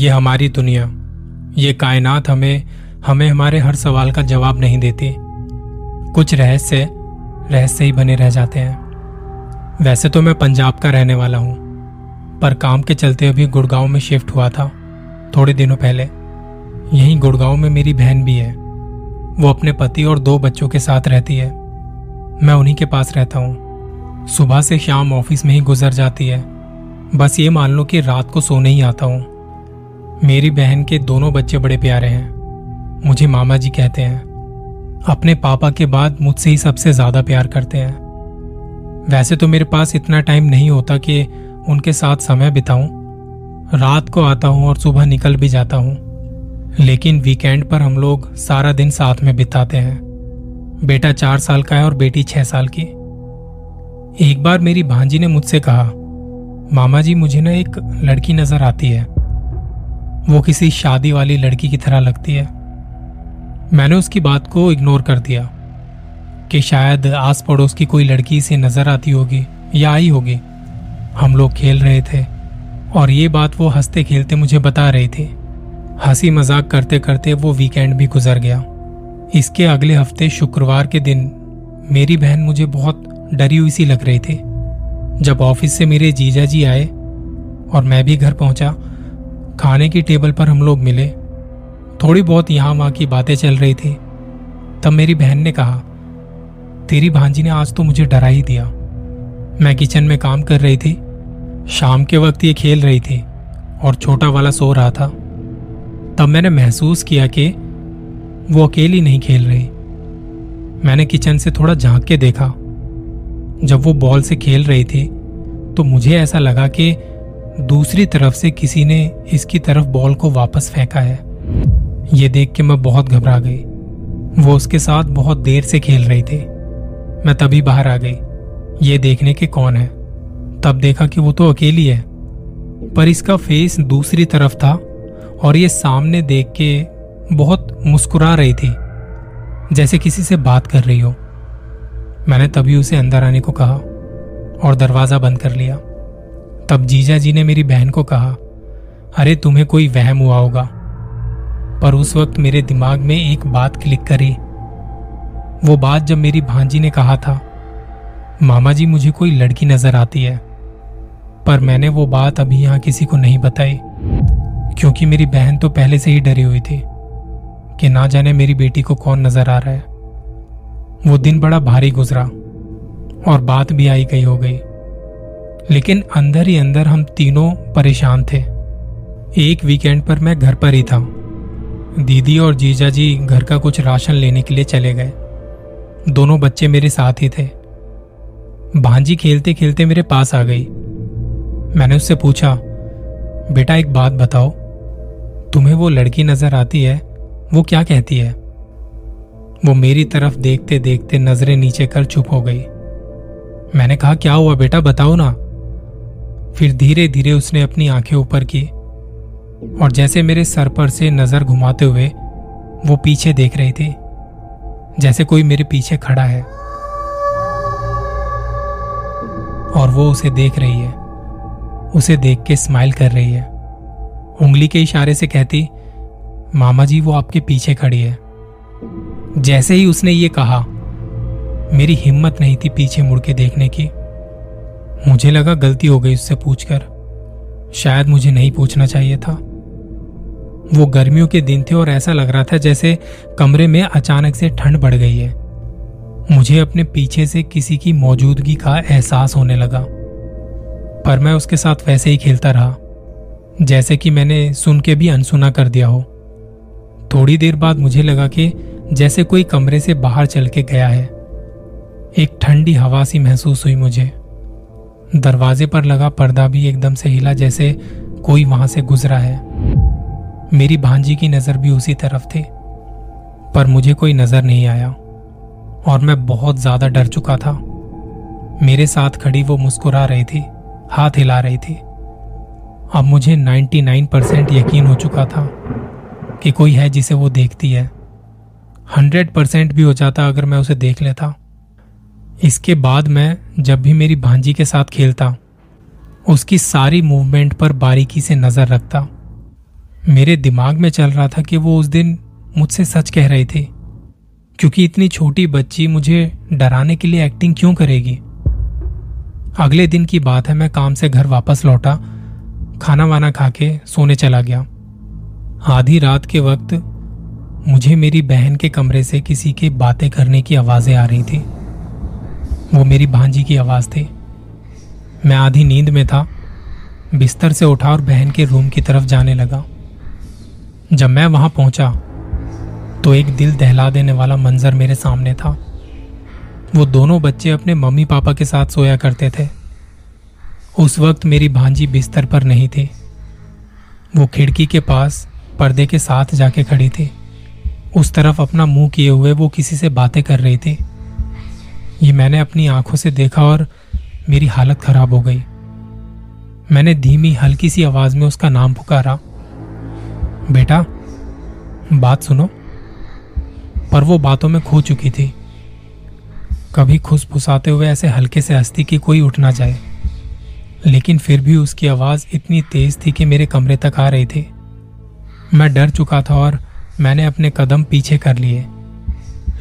ये हमारी दुनिया। ये कायनात हमें हमें हमारे हर सवाल का जवाब नहीं देती। कुछ रहस्य रहस्य ही बने रह जाते हैं। वैसे तो मैं पंजाब का रहने वाला हूँ, पर काम के चलते अभी गुड़गांव में शिफ्ट हुआ था, थोड़े दिनों पहले। यहीं गुड़गांव में मेरी बहन भी है। वो अपने पति और दो बच्चों के साथ रहती है। मैं उन्हीं के पास रहता हूँ। सुबह से शाम ऑफ़िस में ही गुजर जाती है। बस ये मान लो कि रात को सोने ही आता हूँ। मेरी बहन के दोनों बच्चे बड़े प्यारे हैं। मुझे मामा जी कहते हैं, अपने पापा के बाद मुझसे ही सबसे ज़्यादा प्यार करते हैं। वैसे तो मेरे पास इतना टाइम नहीं होता कि उनके साथ समय बिताऊं। रात को आता हूँ और सुबह निकल भी जाता हूँ। लेकिन वीकेंड पर हम लोग सारा दिन साथ में बिताते हैं। बेटा चार साल का है और बेटी छह साल की। एक बार मेरी भांजी ने मुझसे कहा, मामा जी, मुझे ना एक लड़की नज़र आती है। वो किसी शादी वाली लड़की की तरह लगती है। मैंने उसकी बात को इग्नोर कर दिया कि शायद आस पड़ोस की कोई लड़की से नज़र आती होगी या आई होगी। हम लोग खेल रहे थे और ये बात वो हँसते खेलते मुझे बता रही थी। हँसी मज़ाक करते करते वो वीकेंड भी गुजर गया। इसके अगले हफ़्ते शुक्रवार के दिन मेरी बहन मुझे बहुत डरी हुई सी लग रही थी। जब ऑफ़िस से मेरे जीजा जी आए और मैं भी घर पहुँचा खाने की टेबल पर हम लोग मिले। थोड़ी बहुत यहाँ वहाँ की बातें चल रही थी। तब मेरी बहन ने कहा, तेरी भांजी ने आज तो मुझे डरा ही दिया। मैं किचन में काम कर रही थी। शाम के वक्त ये खेल रही थी और छोटा वाला सो रहा था। तब मैंने महसूस किया कि वो अकेली नहीं खेल रही। मैंने किचन से थोड़ा झाँक के देखा। जब वो बॉल से खेल रही थी तो मुझे ऐसा लगा कि दूसरी तरफ़ से किसी ने इसकी तरफ़ बॉल को वापस फेंका है। ये देख के मैं बहुत घबरा गई। वो उसके साथ बहुत देर से खेल रही थी। मैं तभी बाहर आ गई। ये देखने के कौन है? तब देखा कि वो तो अकेली है। पर इसका फेस दूसरी तरफ़ था और ये सामने देख के बहुत मुस्कुरा रही थी, जैसे किसी से बात कर रही हो। मैंने तभी उसे अंदर आने को कहा और दरवाज़ा बंद कर लिया। तब जीजा जी ने मेरी बहन को कहा, अरे, तुम्हें कोई वहम हुआ होगा, पर उस वक्त मेरे दिमाग में एक बात क्लिक करी। वो बात जब मेरी भांजी ने कहा था, मामा जी, मुझे कोई लड़की नज़र आती है, पर मैंने वो बात अभी यहाँ किसी को नहीं बताई, क्योंकि मेरी बहन तो पहले से ही डरी हुई थी कि ना जाने मेरी बेटी को कौन नज़र आ रहा है। वो दिन बड़ा भारी गुजरा और बात भी आई गई हो गई। लेकिन अंदर ही अंदर हम तीनों परेशान थे। एक वीकेंड पर मैं घर पर ही था। दीदी और जीजा जी घर का कुछ राशन लेने के लिए चले गए। दोनों बच्चे मेरे साथ ही थे। भांजी खेलते खेलते मेरे पास आ गई। मैंने उससे पूछा, बेटा, एक बात बताओ। तुम्हें वो लड़की नज़र आती है? वो क्या कहती है? वो मेरी तरफ़ देखते देखते नज़रें नीचे कर चुप हो गई। मैंने कहा, क्या हुआ बेटा? बताओ ना। फिर धीरे धीरे उसने अपनी आँखें ऊपर की और जैसे मेरे सर पर से नज़र घुमाते हुए वो पीछे देख रही थी, जैसे कोई मेरे पीछे खड़ा है। और वो उसे देख रही है, उसे देख के स्माइल कर रही है। उंगली के इशारे से कहती, मामा जी, वो आपके पीछे खड़ी है। जैसे ही उसने ये कहा, मेरी हिम्मत नहीं थी पीछे मुड़ के देखने की। मुझे लगा गलती हो गई उससे पूछकर। शायद मुझे नहीं पूछना चाहिए था। वो गर्मियों के दिन थे और ऐसा लग रहा था जैसे कमरे में अचानक से ठंड बढ़ गई है। मुझे अपने पीछे से किसी की मौजूदगी का एहसास होने लगा। पर मैं उसके साथ वैसे ही खेलता रहा, जैसे कि मैंने सुन के भी अनसुना कर दिया हो। थोड़ी देर बाद मुझे लगा कि जैसे कोई कमरे से बाहर चल के गया है, एक ठंडी हवा सी महसूस हुई मुझे। दरवाजे पर लगा पर्दा भी एकदम से हिला जैसे कोई वहाँ से गुजरा है। मेरी भांजी की नज़र भी उसी तरफ़ थी, पर मुझे कोई नज़र नहीं आया, और मैं बहुत ज़्यादा डर चुका था। मेरे साथ खड़ी वो मुस्कुरा रही थी, हाथ हिला रही थी। अब मुझे 99 परसेंट यकीन हो चुका था कि कोई है जिसे वो देखती है। 100 परसेंट भी हो जाता अगर मैं उसे देख लेता। इसके बाद मैं जब भी मेरी भांजी के साथ खेलता, उसकी सारी मूवमेंट पर बारीकी से नज़र रखता। मेरे दिमाग में चल रहा था कि वो उस दिन मुझसे सच कह रही थी, क्योंकि इतनी छोटी बच्ची मुझे डराने के लिए एक्टिंग क्यों करेगी? अगले दिन की बात है, मैं काम से घर वापस लौटा खाना वाना खा के सोने चला गया। आधी रात के वक्त मुझे मेरी बहन के कमरे से किसी के बातें करने की आवाज़ें आ रही थी। वो मेरी भांजी की आवाज़ थी। मैं आधी नींद में था। बिस्तर से उठा और बहन के रूम की तरफ़ जाने लगा। जब मैं वहाँ पहुँचा तो एक दिल दहला देने वाला मंजर मेरे सामने था। वो दोनों बच्चे अपने मम्मी पापा के साथ सोया करते थे। उस वक्त मेरी भांजी बिस्तर पर नहीं थी। वो खिड़की के पास पर्दे के साथ जाके खड़ी थी। उस तरफ़ अपना मुँह किए हुए वो किसी से बातें कर रही थी। ये मैंने अपनी आँखों से देखा और मेरी हालत खराब हो गई। मैंने धीमी, हल्की सी आवाज़ में उसका नाम पुकारा। बेटा, बात सुनो। पर वो बातों में खो चुकी थी। कभी खुश फुसाते हुए ऐसे हल्के से हस्ती की कोई उठ ना जाए। लेकिन फिर भी उसकी आवाज़ इतनी तेज थी कि मेरे कमरे तक आ रही थी। मैं डर चुका था और मैंने अपने कदम पीछे कर लिए।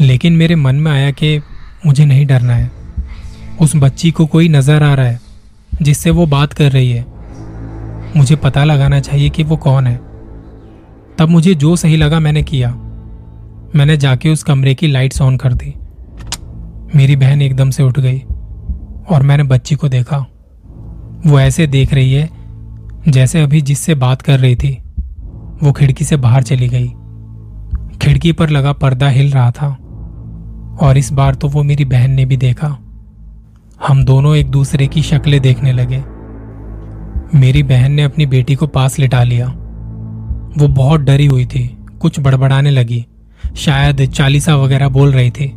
लेकिन मेरे मन में आया कि मुझे नहीं डरना है। उस बच्ची को कोई नज़र आ रहा है, जिससे वो बात कर रही है। मुझे पता लगाना चाहिए कि वो कौन है। तब मुझे जो सही लगा मैंने किया। मैंने जाके उस कमरे की लाइट्स ऑन कर दी। मेरी बहन एकदम से उठ गई और मैंने बच्ची को देखा। वो ऐसे देख रही है, जैसे अभी जिससे बात कर रही थी। वो खिड़की से बाहर चली गई। खिड़की पर लगा पर्दा हिल रहा था। और इस बार तो वो मेरी बहन ने भी देखा। हम दोनों एक दूसरे की शक्लें देखने लगे। मेरी बहन ने अपनी बेटी को पास लिटा लिया। वो बहुत डरी हुई थी, कुछ बड़बड़ाने लगी। शायद चालीसा वगैरह बोल रही थी।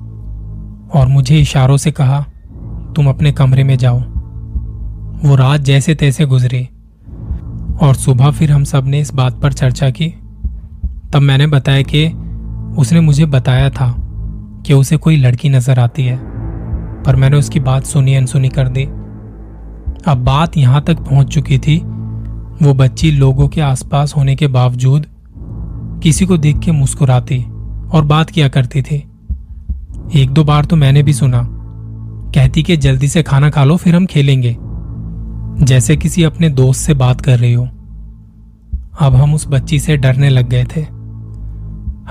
और मुझे इशारों से कहा, तुम अपने कमरे में जाओ। वो रात जैसे तैसे गुजरी। और सुबह फिर हम सबने इस बात पर चर्चा की। तब मैंने बताया कि उसने मुझे बताया था। कि उसे कोई लड़की नज़र आती है। पर मैंने उसकी बात सुनी अनसुनी कर दी। अब बात यहाँ तक पहुँच चुकी थी, वो बच्ची लोगों के आसपास होने के बावजूद किसी को देख के मुस्कुराती और बात किया करती थी। एक दो बार तो मैंने भी सुना, कहती कि जल्दी से खाना खा लो, फिर हम खेलेंगे। जैसे किसी अपने दोस्त से बात कर रही हो। अब हम उस बच्ची से डरने लग गए थे।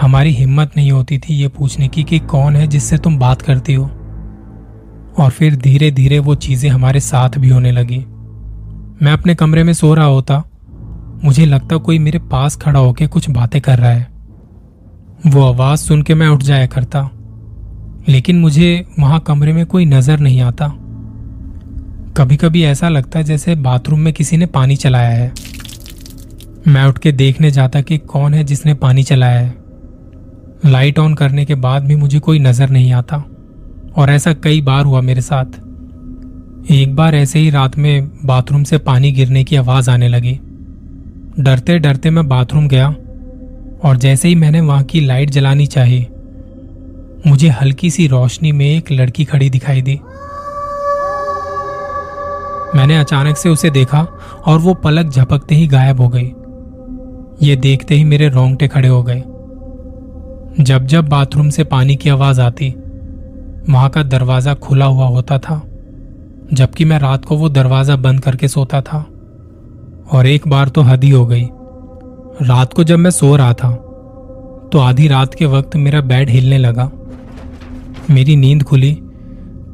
हमारी हिम्मत नहीं होती थी ये पूछने की कि कौन है जिससे तुम बात करती हो। और फिर धीरे धीरे वो चीज़ें हमारे साथ भी होने लगी। मैं अपने कमरे में सो रहा होता। मुझे लगता कोई मेरे पास खड़ा होकर कुछ बातें कर रहा है। वो आवाज़ सुन के मैं उठ जाया करता। लेकिन मुझे वहाँ कमरे में कोई नज़र नहीं आता। कभी कभी ऐसा लगता जैसे बाथरूम में किसी ने पानी चलाया है। मैं उठ के देखने जाता कि कौन है जिसने पानी चलाया है। लाइट ऑन करने के बाद भी मुझे कोई नज़र नहीं आता। और ऐसा कई बार हुआ मेरे साथ। एक बार ऐसे ही रात में बाथरूम से पानी गिरने की आवाज़ आने लगी। डरते डरते मैं बाथरूम गया, और जैसे ही मैंने वहाँ की लाइट जलानी चाहिए मुझे हल्की सी रोशनी में एक लड़की खड़ी दिखाई दी। मैंने अचानक से उसे देखा, और वो पलक झपकते ही गायब हो गई। ये देखते ही मेरे रोंगटे खड़े हो गए। जब जब बाथरूम से पानी की आवाज़ आती, वहाँ का दरवाज़ा खुला हुआ होता था, जबकि मैं रात को वो दरवाज़ा बंद करके सोता था। और एक बार तो हद ही गई। रात को जब मैं सो रहा था तो आधी रात के वक्त मेरा बेड हिलने लगा। मेरी नींद खुली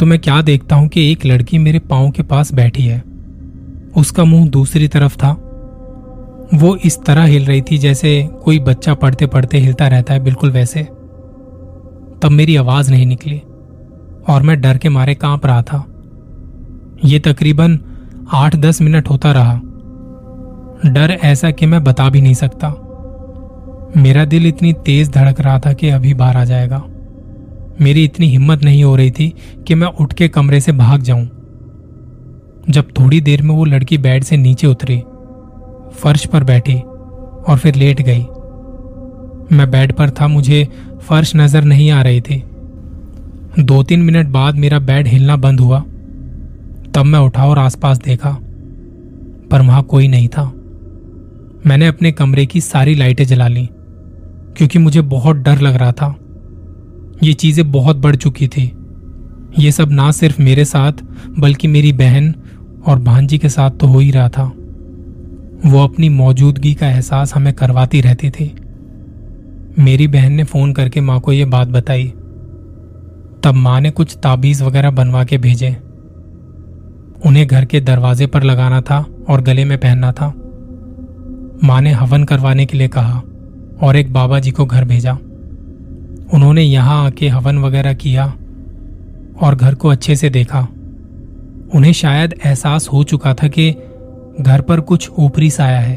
तो मैं क्या देखता हूँ कि एक लड़की मेरे पाँव के पास बैठी है। उसका मुँह दूसरी तरफ़ था। वो इस तरह हिल रही थी जैसे कोई बच्चा पढ़ते पढ़ते हिलता रहता है, बिल्कुल वैसे। तब मेरी आवाज़ नहीं निकली और मैं डर के मारे काँप रहा था। ये तकरीबन आठ दस मिनट होता रहा। डर ऐसा कि मैं बता भी नहीं सकता। मेरा दिल इतनी तेज धड़क रहा था कि अभी बाहर आ जाएगा। मेरी इतनी हिम्मत नहीं हो रही थी कि मैं उठ के कमरे से भाग जाऊँ। जब थोड़ी देर में वो लड़की बेड से नीचे उतरी फर्श पर बैठी और फिर लेट गई। मैं बेड पर था, मुझे फर्श नज़र नहीं आ रही थी। दो तीन मिनट बाद मेरा बेड हिलना बंद हुआ। तब मैं उठा और आसपास देखा, पर वहाँ कोई नहीं था। मैंने अपने कमरे की सारी लाइटें जला ली, क्योंकि मुझे बहुत डर लग रहा था। ये चीज़ें बहुत बढ़ चुकी थी। ये सब ना सिर्फ़ मेरे साथ, बल्कि मेरी बहन और भांजी के साथ तो हो ही रहा था। वो अपनी मौजूदगी का एहसास हमें करवाती रहती थी। मेरी बहन ने फ़ोन करके माँ को यह बात बताई। तब माँ ने कुछ ताबीज वगैरह बनवा के भेजे। उन्हें घर के दरवाजे पर लगाना था और गले में पहनना था। माँ ने हवन करवाने के लिए कहा और एक बाबा जी को घर भेजा। उन्होंने यहाँ आके हवन वगैरह किया और घर को अच्छे से देखा। उन्हें शायद एहसास हो चुका था कि घर पर कुछ ऊपरी साया है।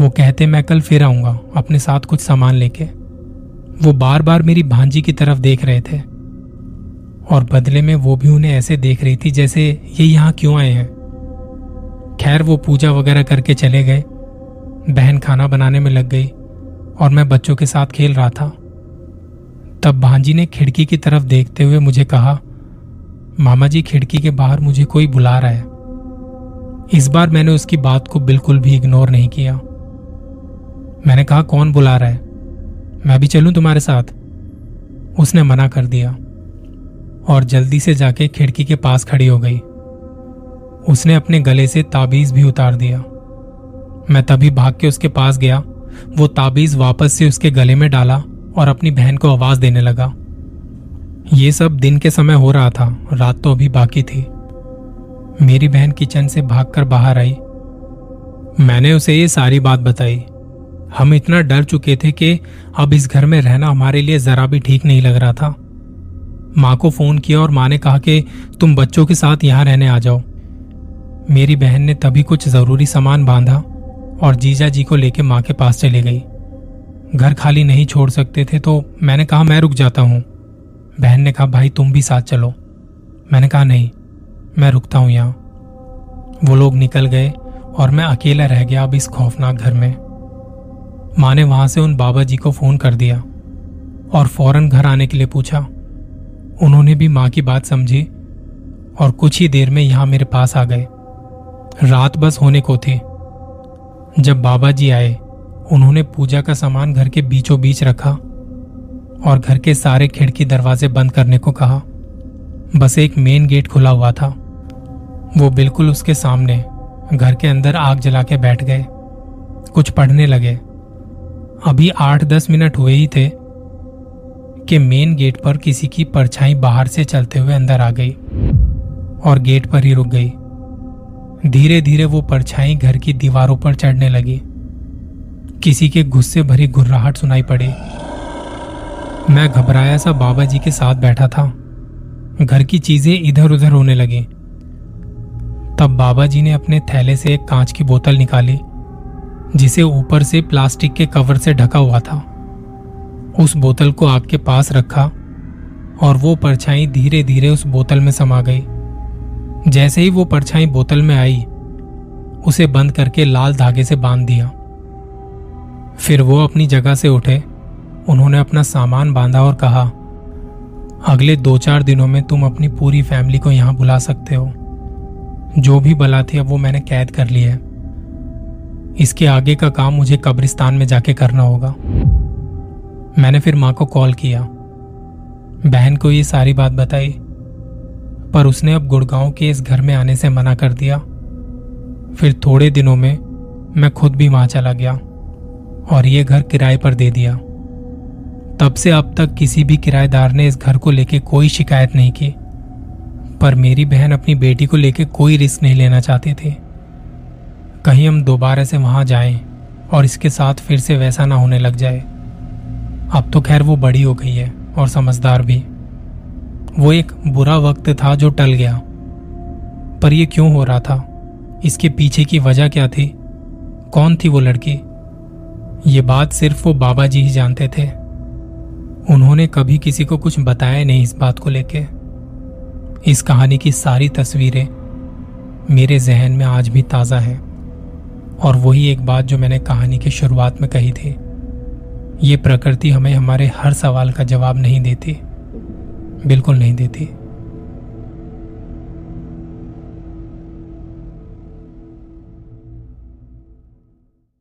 वो कहते, मैं कल फिर आऊँगा, अपने साथ कुछ सामान लेके। वो बार बार मेरी भांजी की तरफ़ देख रहे थे। और बदले में वो भी उन्हें ऐसे देख रही थी जैसे, ये यहाँ क्यों आए हैं? खैर, वो पूजा वगैरह करके चले गए। बहन खाना बनाने में लग गई और मैं बच्चों के साथ खेल रहा था। तब भांजी ने खिड़की की तरफ़ देखते हुए मुझे कहा, मामा जी, खिड़की के बाहर मुझे कोई बुला रहा है। इस बार मैंने उसकी बात को बिल्कुल भी इग्नोर नहीं किया। मैंने कहा, कौन बुला रहा है? मैं भी चलूँ तुम्हारे साथ? उसने मना कर दिया और जल्दी से जाके खिड़की के पास खड़ी हो गई। उसने अपने गले से ताबीज भी उतार दिया। मैं तभी भाग के उसके पास गया। वो ताबीज वापस से उसके गले में डाला और अपनी बहन को आवाज़ देने लगा। ये सब दिन के समय हो रहा था, रात तो अभी बाकी थी। मेरी बहन किचन से भागकर बाहर आई। मैंने उसे ये सारी बात बताई। हम इतना डर चुके थे कि अब इस घर में रहना हमारे लिए जरा भी ठीक नहीं लग रहा था। माँ को फ़ोन किया और माँ ने कहा कि तुम बच्चों के साथ यहाँ रहने आ जाओ। मेरी बहन ने तभी कुछ ज़रूरी सामान बांधा और जीजा जी को लेकर माँ के पास चली गई। घर खाली नहीं छोड़ सकते थे तो मैंने कहा, मैं रुक जाता हूँ। बहन ने कहा, भाई, तुम भी साथ चलो। मैंने कहा, नहीं। मैं रुकता हूँ यहाँ। वो लोग निकल गए और मैं अकेला रह गया अब इस खौफनाक घर में। माँ ने वहाँ से उन बाबा जी को फ़ोन कर दिया और फ़ौरन घर आने के लिए पूछा। उन्होंने भी माँ की बात समझी और कुछ ही देर में यहाँ मेरे पास आ गए। रात बस होने को थी। जब बाबा जी आए, उन्होंने पूजा का सामान घर के बीचों बीच रखा और घर के सारे खिड़की दरवाजे बंद करने को कहा। बस एक मेन गेट खुला हुआ था। वो बिल्कुल उसके सामने घर के अंदर आग जला के बैठ गए। कुछ पढ़ने लगे। अभी आठ दस मिनट हुए ही थे कि मेन गेट पर किसी की परछाई बाहर से चलते हुए अंदर आ गई और गेट पर ही रुक गई। धीरे धीरे वो परछाई घर की दीवारों पर चढ़ने लगी। किसी के गुस्से भरी घुर्राहट सुनाई पड़ी। मैं घबराया सा बाबा जी के साथ बैठा था। घर की चीज़ें इधर उधर होने लगी। तब बाबा जी ने अपने थैले से एक कांच की बोतल निकाली, जिसे ऊपर से प्लास्टिक के कवर से ढका हुआ था। उस बोतल को आग के पास रखा और वो परछाई धीरे धीरे उस बोतल में समा गई। जैसे ही वो परछाई बोतल में आई, उसे बंद करके लाल धागे से बाँध दिया। फिर वो अपनी जगह से उठे, उन्होंने अपना सामान बांधा और कहा, अगले दो चार दिनों में तुम अपनी पूरी फैमिली को यहाँ बुला सकते हो। जो भी बला थी, अब वो मैंने कैद कर ली है। इसके आगे का काम मुझे कब्रिस्तान में जाके करना होगा। मैंने फिर माँ को कॉल किया। बहन को ये सारी बात बताई, पर उसने अब गुड़गांव के इस घर में आने से मना कर दिया। फिर थोड़े दिनों में मैं खुद भी वहाँ चला गया और ये घर किराए पर दे दिया। तब से अब तक किसी भी किराएदार ने इस घर को लेके कोई शिकायत नहीं की। पर मेरी बहन अपनी बेटी को लेकर कोई रिस्क नहीं लेना चाहती थी। कहीं हम दोबारा से वहाँ जाएँ और इसके साथ फिर से वैसा ना होने लग जाए। अब तो खैर वो बड़ी हो गई है और समझदार भी। वो एक बुरा वक्त था जो टल गया। पर यह क्यों हो रहा था? इसके पीछे की वजह क्या थी? कौन थी वो लड़की? ये बात सिर्फ़ वो बाबा जी ही जानते थे। उन्होंने कभी किसी को कुछ बताया नहीं इस बात को लेके। इस कहानी की सारी तस्वीरें मेरे जहन में आज भी ताज़ा है। और वही एक बात जो मैंने कहानी की शुरुआत में कही थी। ये प्रकृति हमें हमारे हर सवाल का जवाब नहीं देती। बिल्कुल नहीं देती।